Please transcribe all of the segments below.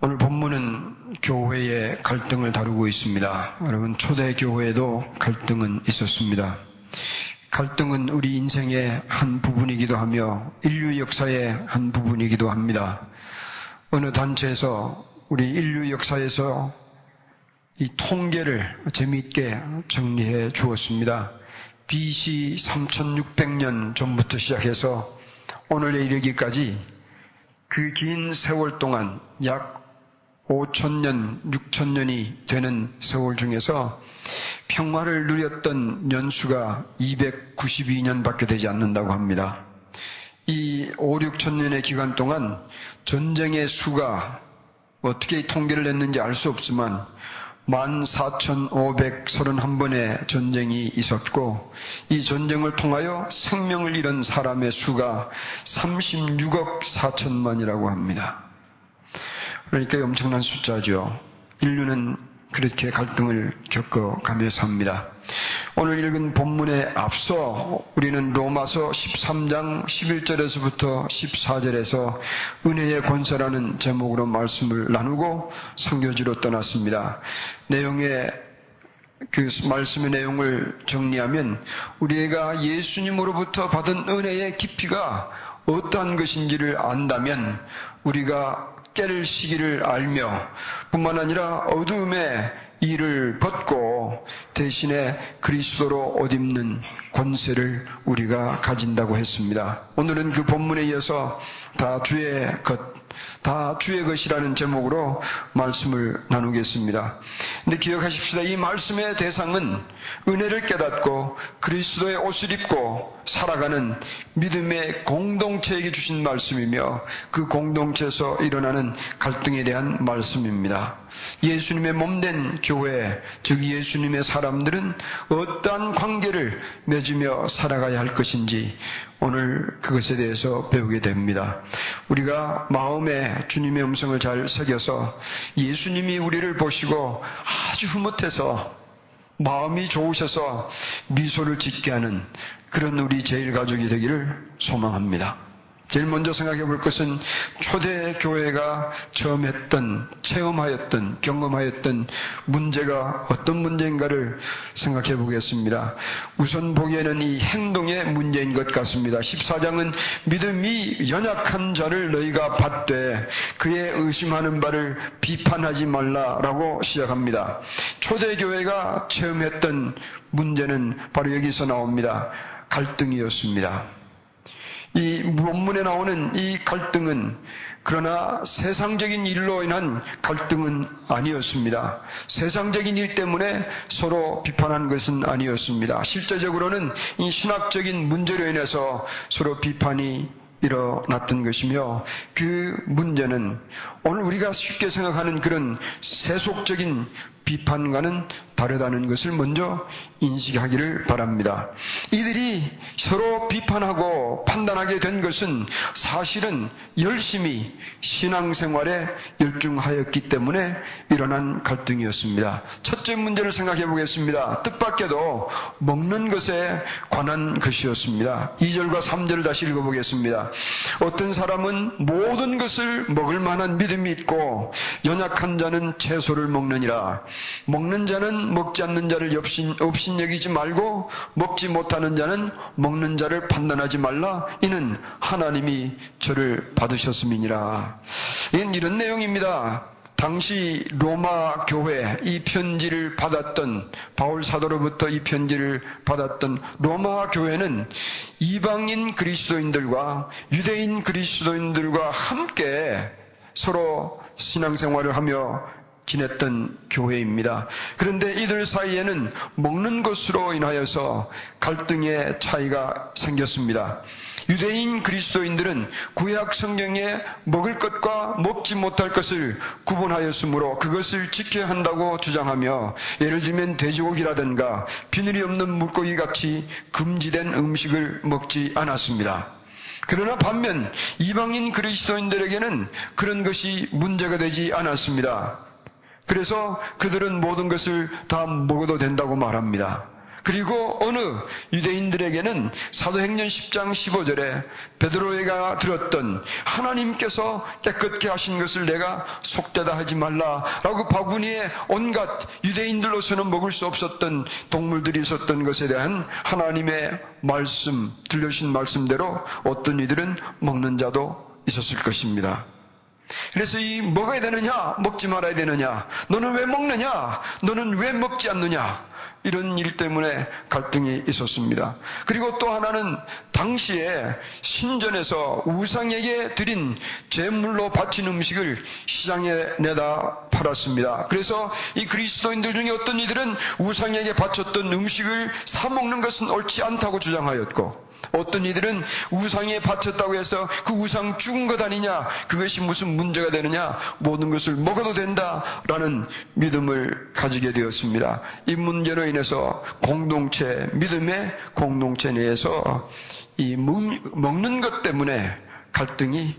오늘 본문은 교회의 갈등을 다루고 있습니다. 여러분, 초대 교회에도 갈등은 있었습니다. 갈등은 우리 인생의 한 부분이기도 하며 인류 역사의 한 부분이기도 합니다. 어느 단체에서 우리 인류 역사에서 이 통계를 재미있게 정리해 주었습니다. BC 3600년 전부터 시작해서 오늘에 이르기까지 그 긴 세월 동안 약 5천년, 6천년이 되는 세월 중에서 평화를 누렸던 연수가 292년밖에 되지 않는다고 합니다. 이 5, 6천년의 기간 동안 전쟁의 수가 어떻게 통계를 냈는지 알 수 없지만 14,531번의 전쟁이 있었고 이 전쟁을 통하여 생명을 잃은 사람의 수가 36억 4천만이라고 합니다. 그러니까 엄청난 숫자죠. 인류는 그렇게 갈등을 겪어가며 삽니다. 오늘 읽은 본문에 앞서 우리는 로마서 13장 11절에서부터 14절에서 은혜의 권세라는 제목으로 말씀을 나누고 성교지로 떠났습니다. 내용의 그 말씀의 내용을 정리하면 우리가 예수님으로부터 받은 은혜의 깊이가 어떠한 것인지를 안다면 우리가 깰 시기를 알며 뿐만 아니라 어두움의 이를 벗고 대신에 그리스도로 옷 입는 권세를 우리가 가진다고 했습니다. 오늘은 그 본문에 이어서 다 주의 것, 다 주의 것이라는 제목으로 말씀을 나누겠습니다. 근데 기억하십시다. 이 말씀의 대상은 은혜를 깨닫고 그리스도의 옷을 입고 살아가는 믿음의 공동체에게 주신 말씀이며 그 공동체에서 일어나는 갈등에 대한 말씀입니다. 예수님의 몸된 교회, 즉 예수님의 사람들은 어떠한 관계를 맺으며 살아가야 할 것인지 오늘 그것에 대해서 배우게 됩니다. 우리가 마음에 주님의 음성을 잘 새겨서 예수님이 우리를 보시고 아주 흐뭇해서 마음이 좋으셔서 미소를 짓게 하는 그런 우리 제일 가족이 되기를 소망합니다. 제일 먼저 생각해 볼 것은 초대 교회가 처음 했던, 체험하였던, 경험하였던 문제가 어떤 문제인가를 생각해 보겠습니다. 우선 보기에는 이 행동의 문제인 것 같습니다. 14장은 믿음이 연약한 자를 너희가 받되 그의 의심하는 바를 비판하지 말라라고 시작합니다. 초대 교회가 체험했던 문제는 바로 여기서 나옵니다. 갈등이었습니다. 이 본문에 나오는 이 갈등은 그러나 세상적인 일로 인한 갈등은 아니었습니다. 세상적인 일 때문에 서로 비판한 것은 아니었습니다. 실제적으로는 이 신학적인 문제로 인해서 서로 비판이 일어났던 것이며 그 문제는 오늘 우리가 쉽게 생각하는 그런 세속적인 비판과는 다르다는 것을 먼저 인식하기를 바랍니다. 이들이 서로 비판하고 판단하게 된 것은 사실은 열심히 신앙생활에 열중하였기 때문에 일어난 갈등이었습니다. 첫째 문제를 생각해 보겠습니다. 뜻밖에도 먹는 것에 관한 것이었습니다. 2절과 3절을 다시 읽어 보겠습니다. 어떤 사람은 모든 것을 먹을 만한 믿음이 있고 연약한 자는 채소를 먹느니라. 먹는 자는 먹지 않는 자를 없인, 없인 여기지 말고 먹지 못하는 자는 먹는 자를 판단하지 말라. 이는 하나님이 저를 받으셨음이니라. 이건 이런 내용입니다. 당시 로마 교회 이 편지를 받았던 바울 사도로부터 이 편지를 받았던 로마 교회는 이방인 그리스도인들과 유대인 그리스도인들과 함께 서로 신앙생활을 하며 지냈던 교회입니다. 그런데 이들 사이에는 먹는 것으로 인하여서 갈등의 차이가 생겼습니다. 유대인 그리스도인들은 구약 성경에 먹을 것과 먹지 못할 것을 구분하였으므로 그것을 지켜야 한다고 주장하며 예를 들면 돼지고기라든가 비늘이 없는 물고기 같이 금지된 음식을 먹지 않았습니다. 그러나 반면 이방인 그리스도인들에게는 그런 것이 문제가 되지 않았습니다. 그래서 그들은 모든 것을 다 먹어도 된다고 말합니다. 그리고 어느 유대인들에게는 사도행전 10장 15절에 베드로에가 들었던 하나님께서 깨끗게 하신 것을 내가 속되다 하지 말라라고 바구니에 온갖 유대인들로서는 먹을 수 없었던 동물들이 있었던 것에 대한 하나님의 말씀 들려주신 말씀대로 어떤 이들은 먹는 자도 있었을 것입니다. 그래서 이 먹어야 되느냐, 먹지 말아야 되느냐, 너는 왜 먹느냐, 너는 왜 먹지 않느냐, 이런 일 때문에 갈등이 있었습니다. 그리고 또 하나는 당시에 신전에서 우상에게 드린 제물로 바친 음식을 시장에 내다 팔았습니다. 그래서 이 그리스도인들 중에 어떤 이들은 우상에게 바쳤던 음식을 사먹는 것은 옳지 않다고 주장하였고 어떤 이들은 우상에 바쳤다고 해서 그 우상 죽은 것 아니냐, 그것이 무슨 문제가 되느냐, 모든 것을 먹어도 된다 라는 믿음을 가지게 되었습니다. 이 문제로 인해서 공동체, 믿음의 공동체 내에서 이 먹는 것 때문에 갈등이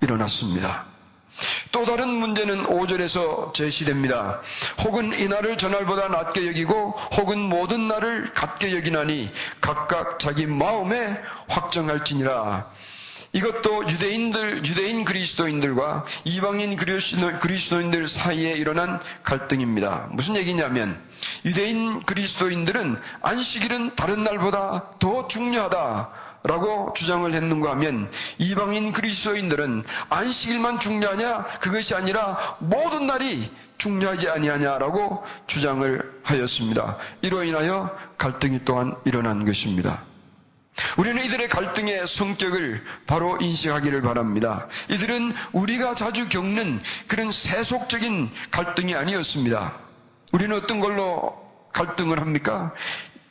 일어났습니다. 또 다른 문제는 5절에서 제시됩니다. 혹은 이날을 전날보다 낮게 여기고 혹은 모든 날을 같게 여기나니 각각 자기 마음에 확정할지니라. 이것도 유대인들, 유대인 그리스도인들과 이방인 그리스도인들 사이에 일어난 갈등입니다. 무슨 얘기냐면, 유대인 그리스도인들은 안식일은 다른 날보다 더 중요하다. 라고 주장을 했는가 하면 이방인 그리스도인들은 안식일만 중요하냐 그것이 아니라 모든 날이 중요하지 아니하냐라고 주장을 하였습니다. 이로 인하여 갈등이 또한 일어난 것입니다. 우리는 이들의 갈등의 성격을 바로 인식하기를 바랍니다. 이들은 우리가 자주 겪는 그런 세속적인 갈등이 아니었습니다. 우리는 어떤 걸로 갈등을 합니까?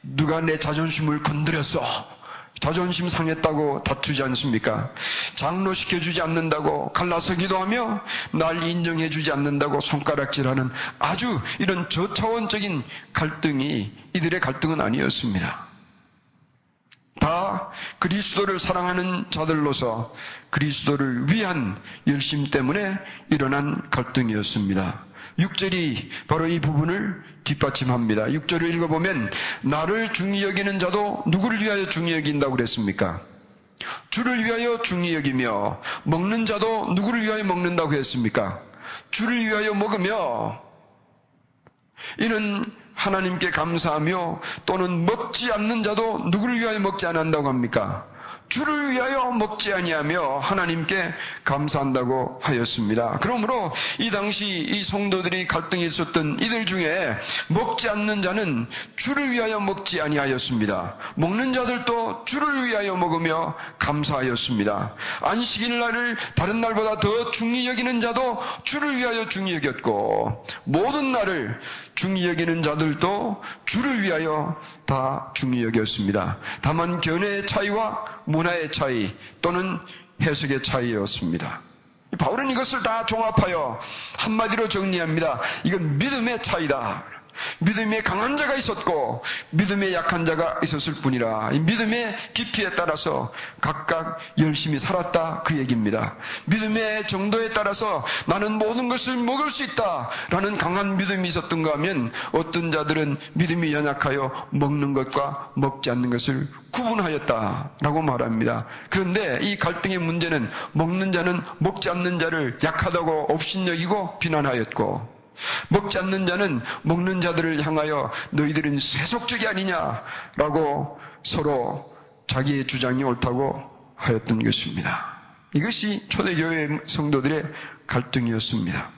누가 내 자존심을 건드렸어. 자존심 상했다고 다투지 않습니까? 장로 시켜주지 않는다고 갈라서 기도하며 날 인정해주지 않는다고 손가락질하는 아주 이런 저차원적인 갈등이 이들의 갈등은 아니었습니다. 다 그리스도를 사랑하는 자들로서 그리스도를 위한 열심 때문에 일어난 갈등이었습니다. 6절이 바로 이 부분을 뒷받침합니다. 6절을 읽어보면 나를 중히 여기는 자도 누구를 위하여 중히 여긴다고 그랬습니까? 주를 위하여 중히 여기며 먹는 자도 누구를 위하여 먹는다고 했습니까? 주를 위하여 먹으며 이는 하나님께 감사하며 또는 먹지 않는 자도 누구를 위하여 먹지 않는다고 합니까? 주를 위하여 먹지 아니하며 하나님께 감사한다고 하였습니다. 그러므로 이 당시 이 성도들이 갈등이 있었던 이들 중에 먹지 않는 자는 주를 위하여 먹지 아니하였습니다. 먹는 자들도 주를 위하여 먹으며 감사하였습니다. 안식일 날을 다른 날보다 더 중히 여기는 자도 주를 위하여 중히 여겼고 모든 날을 중히 여기는 자들도 주를 위하여 다 중히 여겼습니다. 다만 견해의 차이와 문화의 차이 또는 해석의 차이였습니다. 바울은 이것을 다 종합하여 한마디로 정리합니다. 이건 믿음의 차이다. 믿음의 강한 자가 있었고 믿음의 약한 자가 있었을 뿐이라 믿음의 깊이에 따라서 각각 열심히 살았다 그 얘기입니다. 믿음의 정도에 따라서 나는 모든 것을 먹을 수 있다 라는 강한 믿음이 있었던가 하면 어떤 자들은 믿음이 연약하여 먹는 것과 먹지 않는 것을 구분하였다라고 말합니다. 그런데 이 갈등의 문제는 먹는 자는 먹지 않는 자를 약하다고 업신여기고 비난하였고 먹지 않는 자는 먹는 자들을 향하여 너희들은 세속적이 아니냐라고 서로 자기의 주장이 옳다고 하였던 것입니다. 이것이 초대교회 성도들의 갈등이었습니다.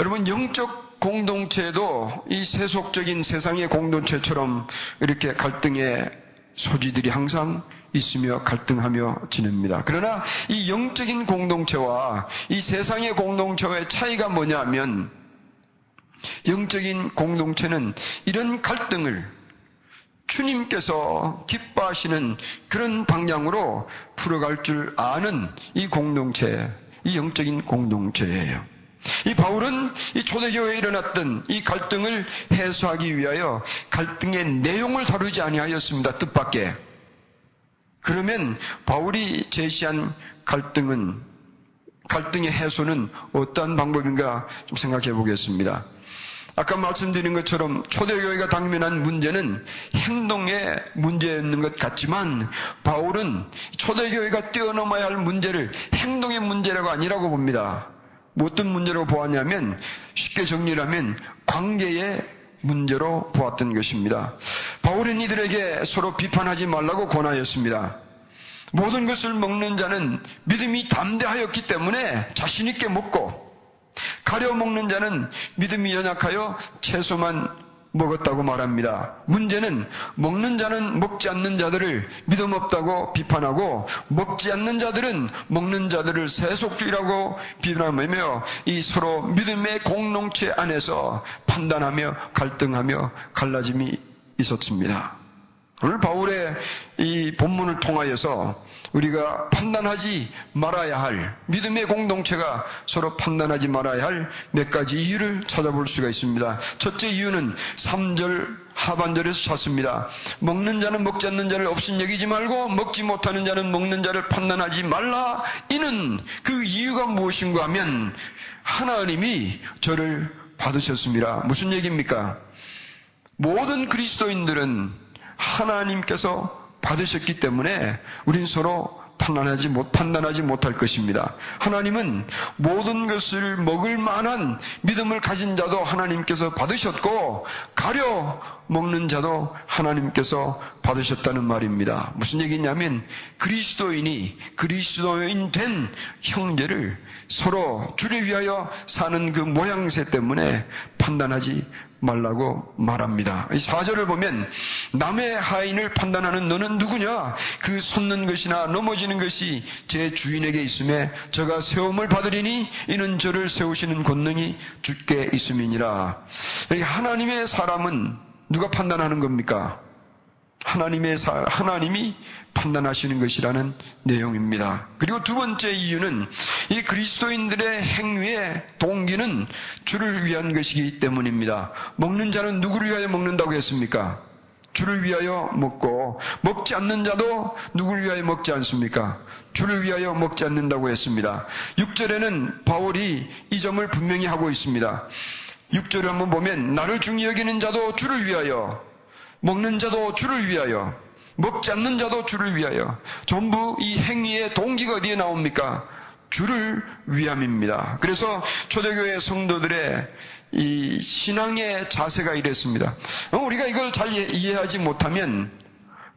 여러분, 영적 공동체도 이 세속적인 세상의 공동체처럼 이렇게 갈등의 소지들이 항상 있으며 갈등하며 지냅니다. 그러나 이 영적인 공동체와 이 세상의 공동체의 차이가 뭐냐면 영적인 공동체는 이런 갈등을 주님께서 기뻐하시는 그런 방향으로 풀어갈 줄 아는 이 공동체, 이 영적인 공동체예요. 이 바울은 이 초대교회에 일어났던 이 갈등을 해소하기 위하여 갈등의 내용을 다루지 아니하였습니다. 뜻밖의. 그러면 바울이 제시한 갈등은 갈등의 해소는 어떠한 방법인가 좀 생각해 보겠습니다. 아까 말씀드린 것처럼 초대교회가 당면한 문제는 행동의 문제였는 것 같지만 바울은 초대교회가 뛰어넘어야 할 문제를 행동의 문제라고 아니라고 봅니다. 뭐 어떤 문제로 보았냐면 쉽게 정리하면 관계의 문제로 보았던 것입니다. 바울은 이들에게 서로 비판하지 말라고 권하였습니다. 모든 것을 먹는 자는 믿음이 담대하였기 때문에 자신있게 먹고 가려 먹는 자는 믿음이 연약하여 채소만 먹었다고 말합니다. 문제는 먹는 자는 먹지 않는 자들을 믿음 없다고 비판하고 먹지 않는 자들은 먹는 자들을 세속주의라고 비판하며 이 서로 믿음의 공동체 안에서 판단하며 갈등하며 갈라짐이 있었습니다. 오늘 바울의 이 본문을 통하여서 우리가 판단하지 말아야 할 믿음의 공동체가 서로 판단하지 말아야 할 몇 가지 이유를 찾아볼 수가 있습니다. 첫째 이유는 3절 하반절에서 찾습니다. 먹는 자는 먹지 않는 자를 없인 여기지 말고 먹지 못하는 자는 먹는 자를 판단하지 말라. 이는 그 이유가 무엇인가 하면 하나님이 저를 받으셨습니다. 무슨 얘기입니까? 모든 그리스도인들은 하나님께서 받으셨기 때문에 우린 서로 판단하지 못, 판단하지 못할 것입니다. 하나님은 모든 것을 먹을 만한 믿음을 가진 자도 하나님께서 받으셨고, 가려 먹는 자도 하나님께서 받으셨다는 말입니다. 무슨 얘기냐면, 그리스도인이 그리스도인 된 형제를 서로 주를 위하여 사는 그 모양새 때문에 판단하지 말라고 말합니다. 이 4절을 보면 남의 하인을 판단하는 너는 누구냐? 그 솟는 것이나 넘어지는 것이 제 주인에게 있음에 저가 세움을 받으리니 이는 저를 세우시는 권능이 주께 있음이니라. 하나님의 사람은 누가 판단하는 겁니까? 하나님의 사, 하나님이 판단하시는 것이라는 내용입니다. 그리고 두 번째 이유는 이 그리스도인들의 행위의 동기는 주를 위한 것이기 때문입니다. 먹는 자는 누구를 위하여 먹는다고 했습니까? 주를 위하여 먹고 먹지 않는 자도 누구를 위하여 먹지 않습니까? 주를 위하여 먹지 않는다고 했습니다. 6절에는 바울이 이 점을 분명히 하고 있습니다. 6절을 한번 보면 나를 중히 여기는 자도 주를 위하여 먹는 자도 주를 위하여 먹지 않는 자도 주를 위하여 전부 이 행위의 동기가 어디에 나옵니까? 주를 위함입니다. 그래서 초대교회 성도들의 이 신앙의 자세가 이랬습니다. 어, 우리가 이걸 잘 이해하지 못하면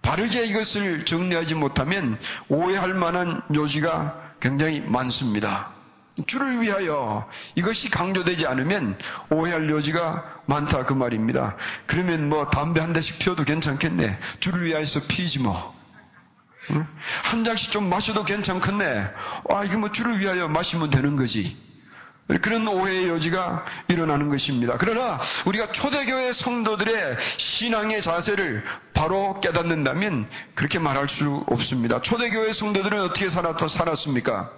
바르게 이것을 정리하지 못하면 오해할 만한 요지가 굉장히 많습니다. 주를 위하여 이것이 강조되지 않으면 오해할 여지가 많다 그 말입니다. 그러면 뭐 담배 한 대씩 피워도 괜찮겠네. 주를 위하여서 피지 뭐. 응? 한 잔씩 좀 마셔도 괜찮겠네. 아, 이거 뭐 주를 위하여 마시면 되는 거지. 그런 오해의 여지가 일어나는 것입니다. 그러나 우리가 초대교회 성도들의 신앙의 자세를 바로 깨닫는다면 그렇게 말할 수 없습니다. 초대교회 성도들은 어떻게 살았, 살았습니까?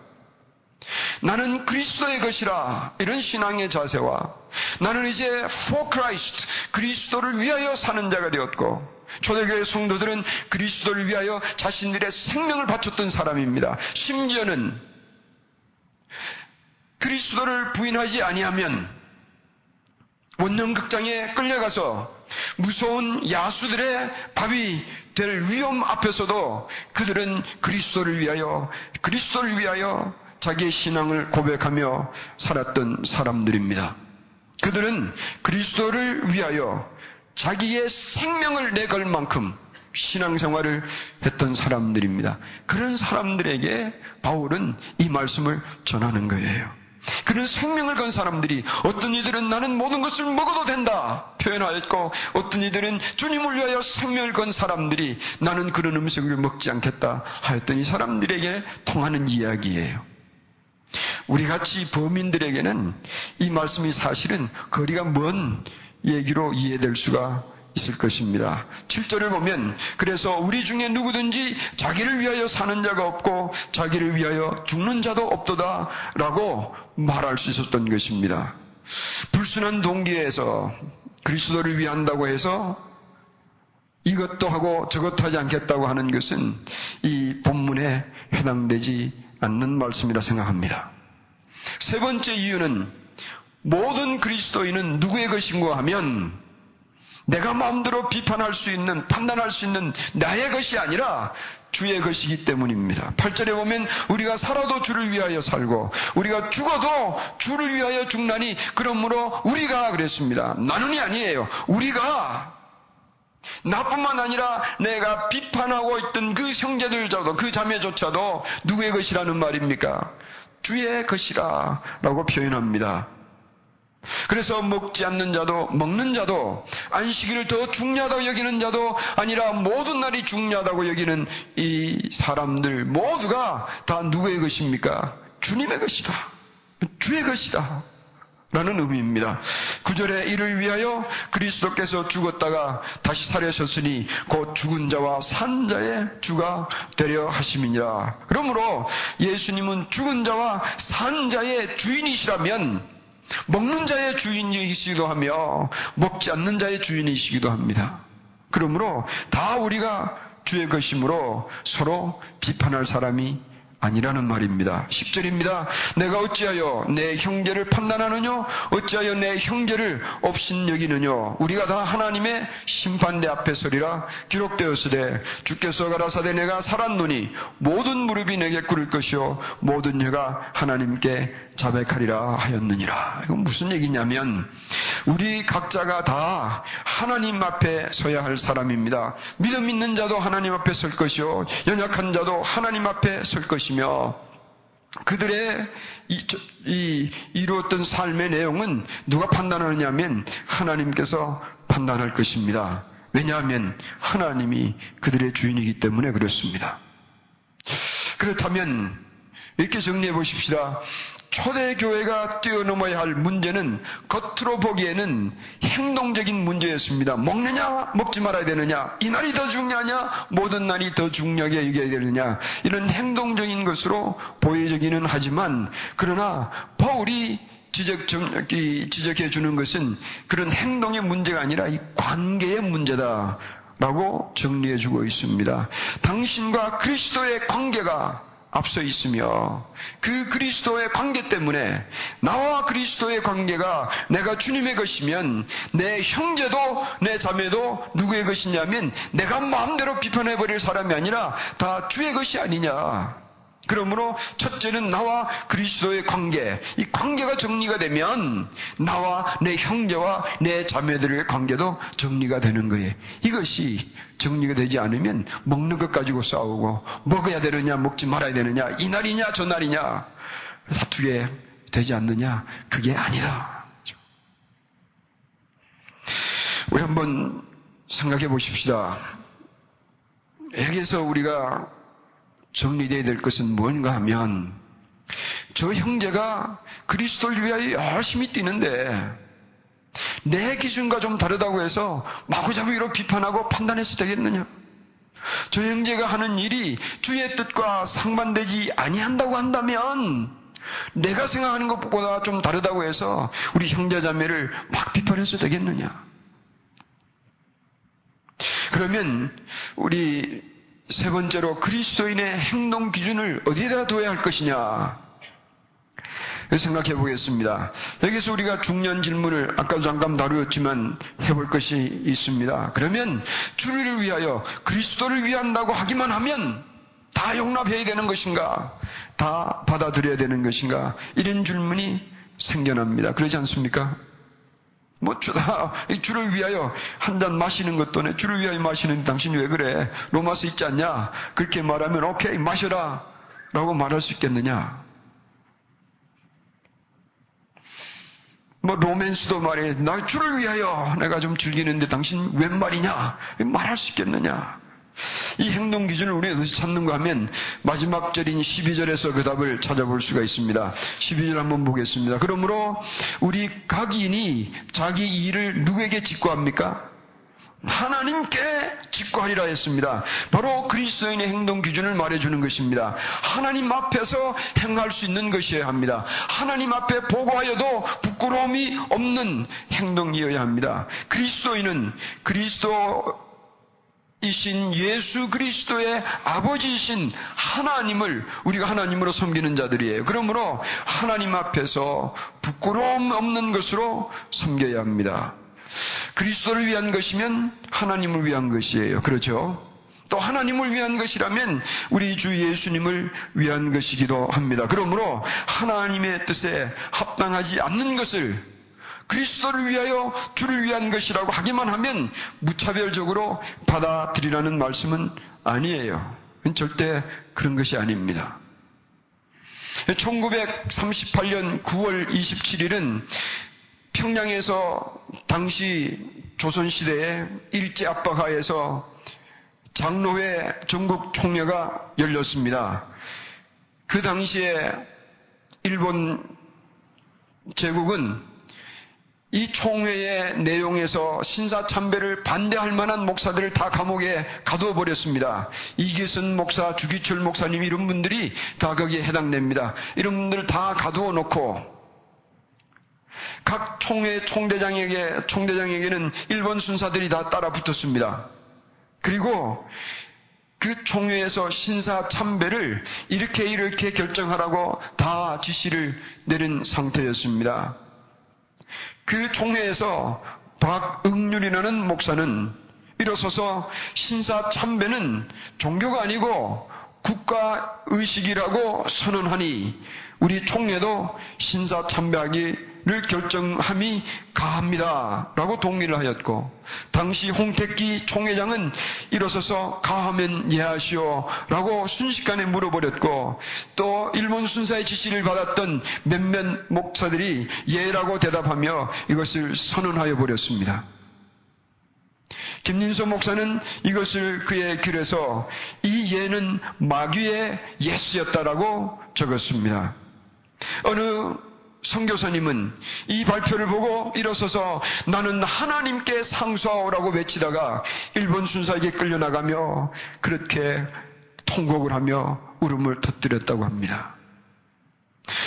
나는 그리스도의 것이라 이런 신앙의 자세와 나는 이제 for Christ 그리스도를 위하여 사는 자가 되었고 초대교회 성도들은 그리스도를 위하여 자신들의 생명을 바쳤던 사람입니다. 심지어는 그리스도를 부인하지 아니하면 원념극장에 끌려가서 무서운 야수들의 밥이 될 위험 앞에서도 그들은 그리스도를 위하여 그리스도를 위하여 자기의 신앙을 고백하며 살았던 사람들입니다. 그들은 그리스도를 위하여 자기의 생명을 내걸 만큼 신앙생활을 했던 사람들입니다. 그런 사람들에게 바울은 이 말씀을 전하는 거예요. 그런 생명을 건 사람들이 어떤 이들은 나는 모든 것을 먹어도 된다 표현하였고 어떤 이들은 주님을 위하여 생명을 건 사람들이 나는 그런 음식을 먹지 않겠다 하였던 이 사람들에게 통하는 이야기예요. 우리 같이 범인들에게는 이 말씀이 사실은 거리가 먼 얘기로 이해될 수가 있을 것입니다. 7절을 보면 그래서 우리 중에 누구든지 자기를 위하여 사는 자가 없고 자기를 위하여 죽는 자도 없도다 라고 말할 수 있었던 것입니다. 불순한 동기에서 그리스도를 위한다고 해서 이것도 하고 저것도 하지 않겠다고 하는 것은 이 본문에 해당되지 않는 말씀이라 생각합니다. 세 번째 이유는 모든 그리스도인은 누구의 것인가 하면 내가 마음대로 비판할 수 있는, 판단할 수 있는 나의 것이 아니라 주의 것이기 때문입니다. 8절에 보면 우리가 살아도 주를 위하여 살고 우리가 죽어도 주를 위하여 죽나니 그러므로 우리가 그랬습니다. 나는이 아니에요. 우리가 나뿐만 아니라 내가 비판하고 있던 그 형제들조차도 그 자매조차도 누구의 것이라는 말입니까? 주의 것이라 라고 표현합니다. 그래서 먹지 않는 자도 먹는 자도 안식일을 더 중요하다고 여기는 자도 아니라 모든 날이 중요하다고 여기는 이 사람들 모두가 다 누구의 것입니까? 주님의 것이다. 주의 것이다. 라는 의미입니다. 구절에 이를 위하여 그리스도께서 죽었다가 다시 살아셨으니 곧 죽은 자와 산 자의 주가 되려 하심이니라. 그러므로 예수님은 죽은 자와 산 자의 주인이시라면 먹는 자의 주인이시기도 하며 먹지 않는 자의 주인이시기도 합니다. 그러므로 다 우리가 주의 것이므로 서로 비판할 사람이 아니라는 말입니다. 10절입니다. 내가 어찌하여 내 형제를 판단하느냐? 어찌하여 내 형제를 없인 여기느냐? 우리가 다 하나님의 심판대 앞에 서리라 기록되었으되 주께서 가라사대 내가 살았노니 모든 무릎이 내게 꿇을 것이요 모든 혀가 하나님께 자백하리라 하였느니라. 이건 무슨 얘기냐면 우리 각자가 다 하나님 앞에 서야 할 사람입니다. 믿음 있는 자도 하나님 앞에 설 것이요 연약한 자도 하나님 앞에 설 것이며 그들의 이, 이, 이루었던 삶의 내용은 누가 판단하느냐면 하나님께서 판단할 것입니다. 왜냐하면 하나님이 그들의 주인이기 때문에 그렇습니다. 그렇다면 이렇게 정리해 보십시다. 초대교회가 뛰어넘어야 할 문제는 겉으로 보기에는 행동적인 문제였습니다. 먹느냐, 먹지 말아야 되느냐, 이 날이 더 중요하냐, 모든 날이 더 중요하게 여겨야 되느냐, 이런 행동적인 것으로 보여지기는 하지만, 그러나 바울이 지적, 지적해 주는 것은 그런 행동의 문제가 아니라 이 관계의 문제다. 라고 정리해 주고 있습니다. 당신과 그리스도의 관계가 앞서 있으며 그 그리스도의 관계 때문에 나와 그리스도의 관계가 내가 주님의 것이면 내 형제도 내 자매도 누구의 것이냐면 내가 마음대로 비판해버릴 사람이 아니라 다 주의 것이 아니냐. 그러므로 첫째는 나와 그리스도의 관계, 이 관계가 정리가 되면 나와 내 형제와 내 자매들의 관계도 정리가 되는 거예요. 이것이 정리가 되지 않으면 먹는 것 가지고 싸우고 먹어야 되느냐 먹지 말아야 되느냐 이 날이냐 저 날이냐 다투게 되지 않느냐 그게 아니다. 우리 한번 생각해 보십시다. 여기서 우리가 정리되어야 될 것은 무엇인가 하면 저 형제가 그리스도를 위하여 열심히 뛰는데 내 기준과 좀 다르다고 해서 마구잡이로 비판하고 판단해서 되겠느냐? 저 형제가 하는 일이 주의 뜻과 상반되지 아니한다고 한다면 내가 생각하는 것보다 좀 다르다고 해서 우리 형제자매를 막 비판해서 되겠느냐? 그러면 우리 세 번째로 그리스도인의 행동 기준을 어디에다 둬야 할 것이냐? 생각해 보겠습니다. 여기서 우리가 중요한 질문을 아까도 잠깐 다루었지만 해볼 것이 있습니다. 그러면 주를 위하여 그리스도를 위한다고 하기만 하면 다 용납해야 되는 것인가? 다 받아들여야 되는 것인가? 이런 질문이 생겨납니다. 그러지 않습니까? 뭐 주다 주를 위하여 한 잔 마시는 것도 내 주를 위하여 마시는 당신이 왜 그래? 로마서 있지 않냐? 그렇게 말하면 오케이 마셔라 라고 말할 수 있겠느냐? 뭐 로맨스도 말해 나 주를 위하여 내가 좀 즐기는데 당신 웬 말이냐? 말할 수 있겠느냐? 이 행동 기준을 우리 어디서 찾는가 하면 마지막 절인 12절에서 그 답을 찾아볼 수가 있습니다. 12절 한번 보겠습니다. 그러므로 우리 각인이 자기 일을 누구에게 직구합니까? 하나님께 직구하리라 했습니다. 바로 그리스도인의 행동 기준을 말해주는 것입니다. 하나님 앞에서 행할 수 있는 것이어야 합니다. 하나님 앞에 보고하여도 부끄러움이 없는 행동이어야 합니다. 그리스도인은 그리스도 이신 예수 그리스도의 아버지이신 하나님을 우리가 하나님으로 섬기는 자들이에요. 그러므로 하나님 앞에서 부끄러움 없는 것으로 섬겨야 합니다. 그리스도를 위한 것이면 하나님을 위한 것이에요. 그렇죠? 또 하나님을 위한 것이라면 우리 주 예수님을 위한 것이기도 합니다. 그러므로 하나님의 뜻에 합당하지 않는 것을 그리스도를 위하여 주를 위한 것이라고 하기만 하면 무차별적으로 받아들이라는 말씀은 아니에요. 절대 그런 것이 아닙니다. 1938년 9월 27일은 평양에서 당시 조선시대의 일제 압박하에서 장로회 전국 총회가 열렸습니다. 그 당시에 일본 제국은 이 총회의 내용에서 신사참배를 반대할 만한 목사들을 다 감옥에 가두어 버렸습니다. 이기순 목사, 주기철 목사님 이런 분들이 다 거기에 해당됩니다. 이런 분들을 다 가두어 놓고 각 총회 총대장에게 총대장에게는 일본 순사들이 다 따라 붙었습니다. 그리고 그 총회에서 신사 참배를 이렇게 이렇게 결정하라고 다 지시를 내린 상태였습니다. 그 총회에서 박응률이라는 목사는 일어서서 신사 참배는 종교가 아니고 국가 의식이라고 선언하니 우리 총회도 신사 참배하기 를 결정함이 가합니다. 라고 동의를 하였고, 당시 홍택기 총회장은 일어서서 가하면 예하시오. 라고 순식간에 물어버렸고, 또 일본 순사의 지시를 받았던 몇몇 목사들이 예라고 대답하며 이것을 선언하여 버렸습니다. 김민서 목사는 이것을 그의 글에서 이 예는 마귀의 예수였다라고 적었습니다. 어느 선교사님은 이 발표를 보고 일어서서 나는 하나님께 상수하오라고 외치다가 일본 순사에게 끌려나가며 그렇게 통곡을 하며 울음을 터뜨렸다고 합니다.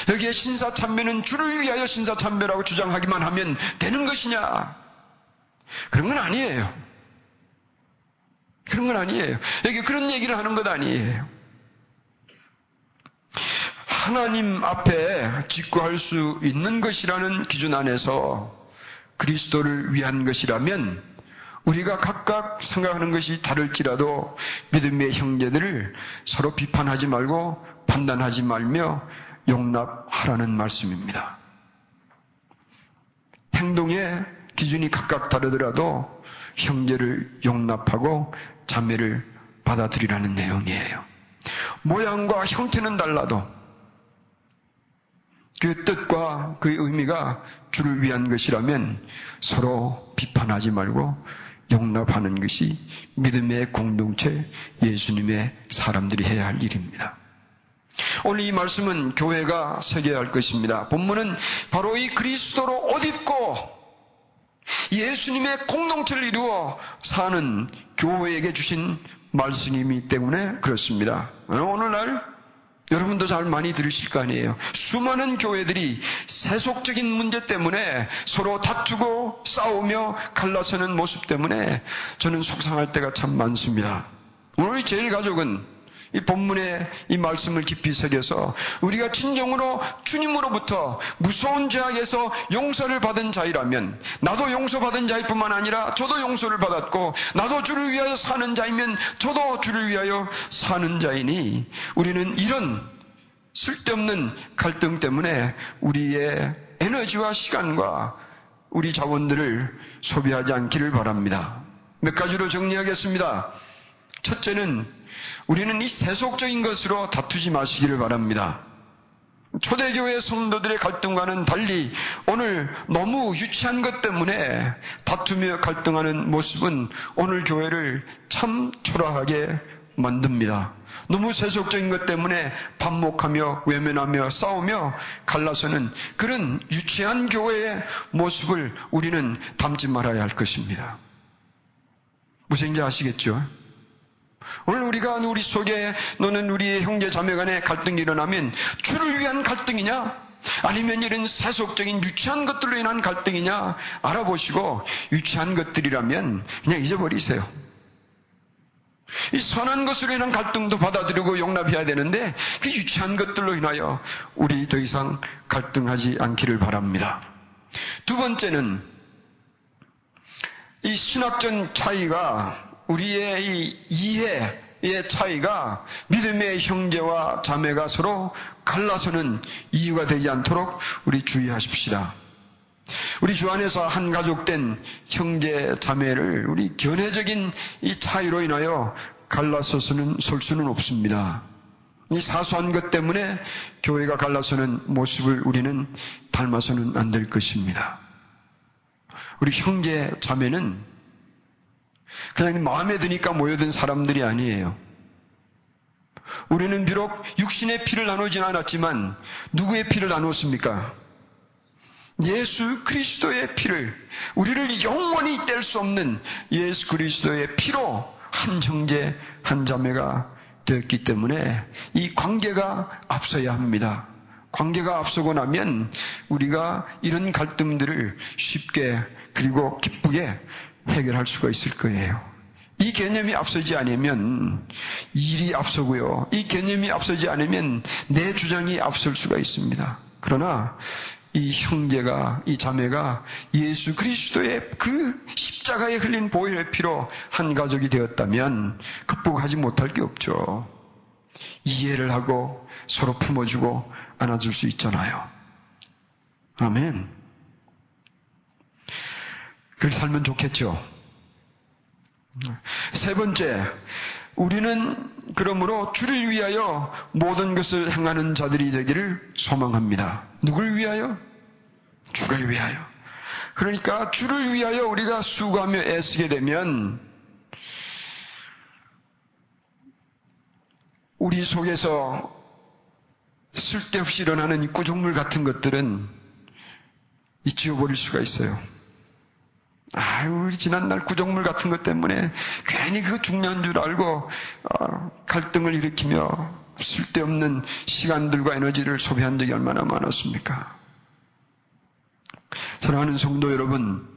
여기에 신사참배는 주를 위하여 신사참배라고 주장하기만 하면 되는 것이냐? 그런 건 아니에요. 그런 건 아니에요. 여기 그런 얘기를 하는 것 아니에요. 하나님 앞에 직구할 수 있는 것이라는 기준 안에서 그리스도를 위한 것이라면 우리가 각각 생각하는 것이 다를지라도 믿음의 형제들을 서로 비판하지 말고 판단하지 말며 용납하라는 말씀입니다. 행동의 기준이 각각 다르더라도 형제를 용납하고 자매를 받아들이라는 내용이에요. 모양과 형태는 달라도 그 뜻과 그 의미가 주를 위한 것이라면 서로 비판하지 말고 용납하는 것이 믿음의 공동체 예수님의 사람들이 해야 할 일입니다. 오늘 이 말씀은 교회가 새겨야 할 것입니다. 본문은 바로 이 그리스도로 옷 입고 예수님의 공동체를 이루어 사는 교회에게 주신 말씀이기 때문에 그렇습니다. 오늘날 여러분도 잘 많이 들으실 거 아니에요. 수많은 교회들이 세속적인 문제 때문에 서로 다투고 싸우며 갈라서는 모습 때문에 저는 속상할 때가 참 많습니다. 오늘 제일 가족은 이 본문의 이 말씀을 깊이 새겨서 우리가 진정으로 주님으로부터 무서운 죄악에서 용서를 받은 자이라면 나도 용서받은 자일 뿐만 아니라 저도 용서를 받았고 나도 주를 위하여 사는 자이면 저도 주를 위하여 사는 자이니 우리는 이런 쓸데없는 갈등 때문에 우리의 에너지와 시간과 우리 자원들을 소비하지 않기를 바랍니다. 몇 가지로 정리하겠습니다. 첫째는 우리는 이 세속적인 것으로 다투지 마시기를 바랍니다. 초대교회 성도들의 갈등과는 달리 오늘 너무 유치한 것 때문에 다투며 갈등하는 모습은 오늘 교회를 참 초라하게 만듭니다. 너무 세속적인 것 때문에 반목하며 외면하며 싸우며 갈라서는 그런 유치한 교회의 모습을 우리는 담지 말아야 할 것입니다. 무슨 인지 아시겠죠? 오늘 우리가 우리 속에 너는 우리의 형제 자매 간에 갈등이 일어나면 주를 위한 갈등이냐? 아니면 이런 세속적인 유치한 것들로 인한 갈등이냐? 알아보시고 유치한 것들이라면 그냥 잊어버리세요. 이 선한 것으로 인한 갈등도 받아들이고 용납해야 되는데 그 유치한 것들로 인하여 우리 더 이상 갈등하지 않기를 바랍니다. 두 번째는 이 신학적 차이가 우리의 이 이해의 차이가 믿음의 형제와 자매가 서로 갈라서는 이유가 되지 않도록 우리 주의하십시다. 우리 주 안에서 한 가족 된 형제 자매를 우리 견해적인 이 차이로 인하여 갈라서서는 설 수는 없습니다. 이 사소한 것 때문에 교회가 갈라서는 모습을 우리는 닮아서는 안 될 것입니다. 우리 형제 자매는 그냥 마음에 드니까 모여든 사람들이 아니에요. 우리는 비록 육신의 피를 나누진 않았지만 누구의 피를 나누었습니까? 예수 그리스도의 피를 우리를 영원히 뗄 수 없는 예수 그리스도의 피로 한 형제 한 자매가 되었기 때문에 이 관계가 앞서야 합니다. 관계가 앞서고 나면 우리가 이런 갈등들을 쉽게 그리고 기쁘게 해결할 수가 있을 거예요. 이 개념이 앞서지 않으면 일이 앞서고요. 이 개념이 앞서지 않으면 내 주장이 앞설 수가 있습니다. 그러나 이 형제가, 이 자매가 예수 그리스도의 그 십자가에 흘린 보혈의 피로 한 가족이 되었다면 극복하지 못할 게 없죠. 이해를 하고 서로 품어주고 안아줄 수 있잖아요. 아멘. 그렇게 살면 좋겠죠. 세 번째, 우리는 그러므로 주를 위하여 모든 것을 행하는 자들이 되기를 소망합니다. 누굴 위하여? 주를 위하여. 그러니까 주를 위하여 우리가 수고하며 애쓰게 되면 우리 속에서 쓸데없이 일어나는 꾸중물 같은 것들은 잊지워버릴 수가 있어요. 아유, 지난날 구정물 같은 것 때문에 괜히 그거 중요한 줄 알고 어, 갈등을 일으키며 쓸데없는 시간들과 에너지를 소비한 적이 얼마나 많았습니까? 사랑하는 성도 여러분,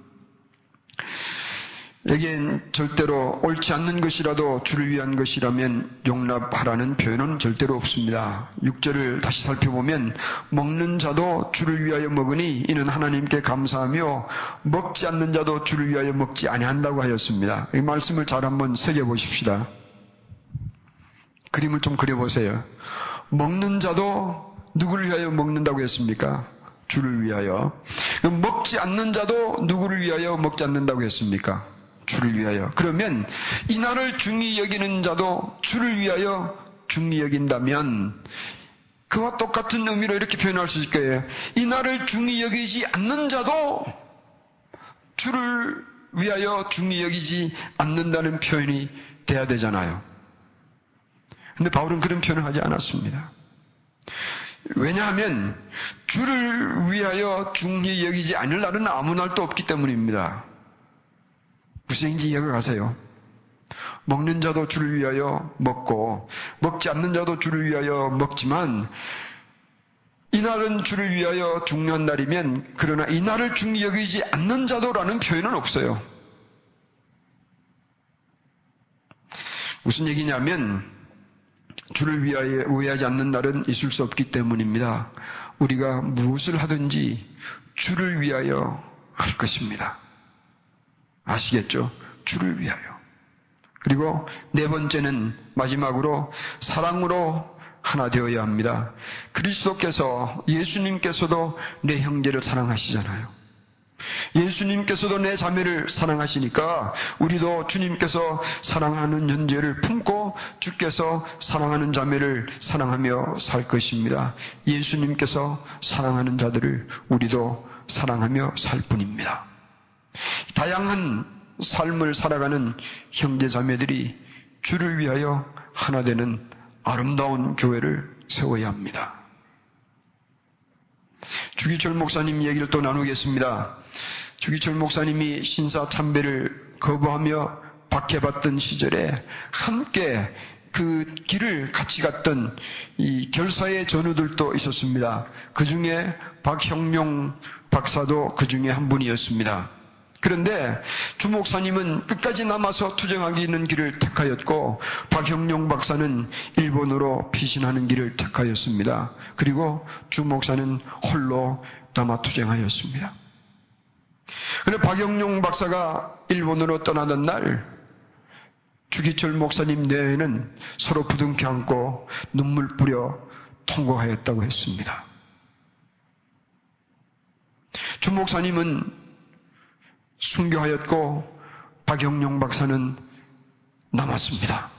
여기엔 절대로 옳지 않는 것이라도 주를 위한 것이라면 용납하라는 표현은 절대로 없습니다. 6절을 다시 살펴보면 먹는 자도 주를 위하여 먹으니 이는 하나님께 감사하며 먹지 않는 자도 주를 위하여 먹지 아니한다고 하였습니다. 이 말씀을 잘 한번 새겨 보십시다. 그림을 좀 그려보세요. 먹는 자도 누구를 위하여 먹는다고 했습니까? 주를 위하여. 먹지 않는 자도 누구를 위하여 먹지 않는다고 했습니까? 주를 위하여. 그러면 이 날을 중히 여기는 자도 주를 위하여 중히 여긴다면 그와 똑같은 의미로 이렇게 표현할 수 있을 거예요. 이 날을 중히 여기지 않는 자도 주를 위하여 중히 여기지 않는다는 표현이 돼야 되잖아요. 근데 바울은 그런 표현을 하지 않았습니다. 왜냐하면 주를 위하여 중히 여기지 않을 날은 아무 날도 없기 때문입니다. 무슨 얘기인지 이해가 가세요? 먹는 자도 주를 위하여 먹고 먹지 않는 자도 주를 위하여 먹지만 이날은 주를 위하여 중요한 날이면 그러나 이날을 중히 여기지 않는 자도라는 표현은 없어요. 무슨 얘기냐면 주를 위하여 위하지 않는 날은 있을 수 없기 때문입니다. 우리가 무엇을 하든지 주를 위하여 할 것입니다. 아시겠죠? 주를 위하여. 그리고 네 번째는 마지막으로 사랑으로 하나 되어야 합니다. 그리스도께서 예수님께서도 내 형제를 사랑하시잖아요. 예수님께서도 내 자매를 사랑하시니까 우리도 주님께서 사랑하는 현재를 품고 주께서 사랑하는 자매를 사랑하며 살 것입니다. 예수님께서 사랑하는 자들을 우리도 사랑하며 살 뿐입니다. 다양한 삶을 살아가는 형제 자매들이 주를 위하여 하나 되는 아름다운 교회를 세워야 합니다. 주기철 목사님 얘기를 또 나누겠습니다. 주기철 목사님이 신사 참배를 거부하며 박해받던 시절에 함께 그 길을 같이 갔던 이 결사의 전우들도 있었습니다. 그 중에 박형룡 박사도 그 중에 한 분이었습니다. 그런데 주 목사님은 끝까지 남아서 투쟁하기는 길을 택하였고 박형룡 박사는 일본으로 피신하는 길을 택하였습니다. 그리고 주 목사는 홀로 남아 투쟁하였습니다. 그런데 박영룡 박사가 일본으로 떠나던 날 주기철 목사님 내외는 서로 부둥켜 안고 눈물 뿌려 통곡하였다고 했습니다. 주 목사님은 순교하였고 박영룡 박사는 남았습니다.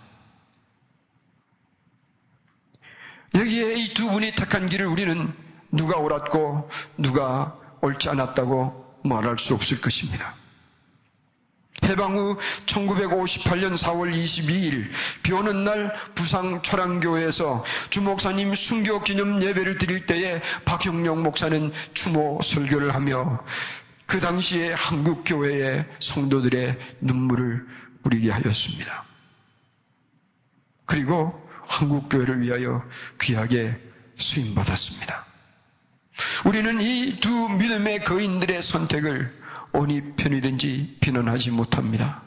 여기에 이 두 분이 택한 길을 우리는 누가 옳았고 누가 옳지 않았다고 말할 수 없을 것입니다. 해방 후 1958년 4월 22일 비 오는 날 부상 초랑교회에서 주목사님 순교 기념 예배를 드릴 때에 박형룡 목사는 추모 설교를 하며 그 당시에 한국 교회의 성도들의 눈물을 뿌리게 하였습니다. 그리고 한국 교회를 위하여 귀하게 수임 받았습니다. 우리는 이 두 믿음의 거인들의 선택을 어느 편이든지 비난하지 못합니다.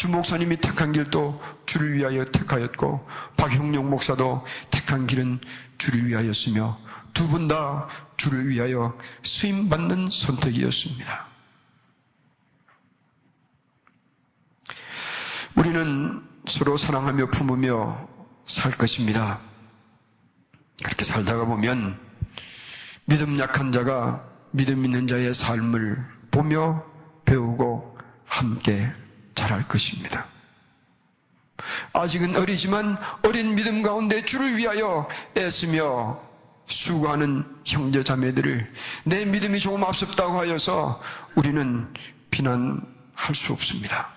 주 목사님이 택한 길도 주를 위하여 택하였고 박형룡 목사도 택한 길은 주를 위하였으며 두 분 다 주를 위하여 수임 받는 선택이었습니다. 우리는 서로 사랑하며 품으며 살 것입니다. 그렇게 살다가 보면 믿음 약한 자가 믿음 있는 자의 삶을 보며 배우고 함께 자랄 것입니다. 아직은 어리지만 어린 믿음 가운데 주를 위하여 애쓰며 수고하는 형제 자매들을 내 믿음이 조금 앞섭다고 하여서 우리는 비난할 수 없습니다.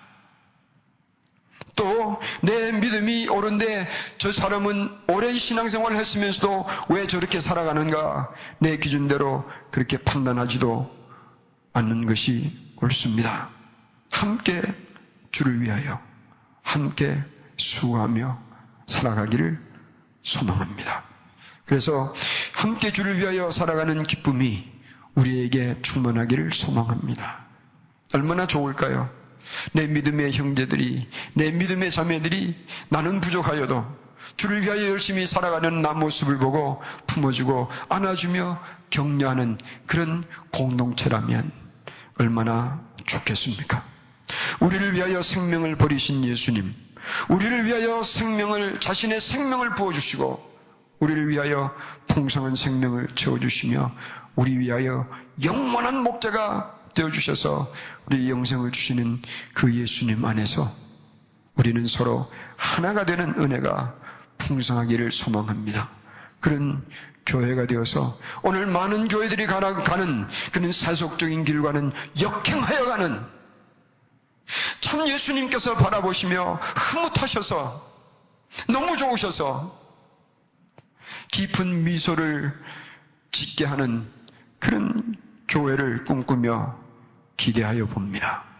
또 내 믿음이 옳은데 저 사람은 오랜 신앙생활을 했으면서도 왜 저렇게 살아가는가 내 기준대로 그렇게 판단하지도 않는 것이 옳습니다. 함께 주를 위하여 함께 수고하며 살아가기를 소망합니다. 그래서 함께 주를 위하여 살아가는 기쁨이 우리에게 충만하기를 소망합니다. 얼마나 좋을까요? 내 믿음의 형제들이, 내 믿음의 자매들이 나는 부족하여도 주를 위하여 열심히 살아가는 나 모습을 보고 품어주고 안아주며 격려하는 그런 공동체라면 얼마나 좋겠습니까? 우리를 위하여 생명을 버리신 예수님, 우리를 위하여 생명을, 자신의 생명을 부어주시고, 우리를 위하여 풍성한 생명을 채워주시며, 우리 위하여 영원한 목자가 되어주셔서 우리 영생을 주시는 그 예수님 안에서 우리는 서로 하나가 되는 은혜가 풍성하기를 소망합니다. 그런 교회가 되어서 오늘 많은 교회들이 가는 그런 사속적인 길과는 역행하여 가는 참 예수님께서 바라보시며 흐뭇하셔서 너무 좋으셔서 깊은 미소를 짓게 하는 그런 교회를 꿈꾸며 기대하여 봅니다.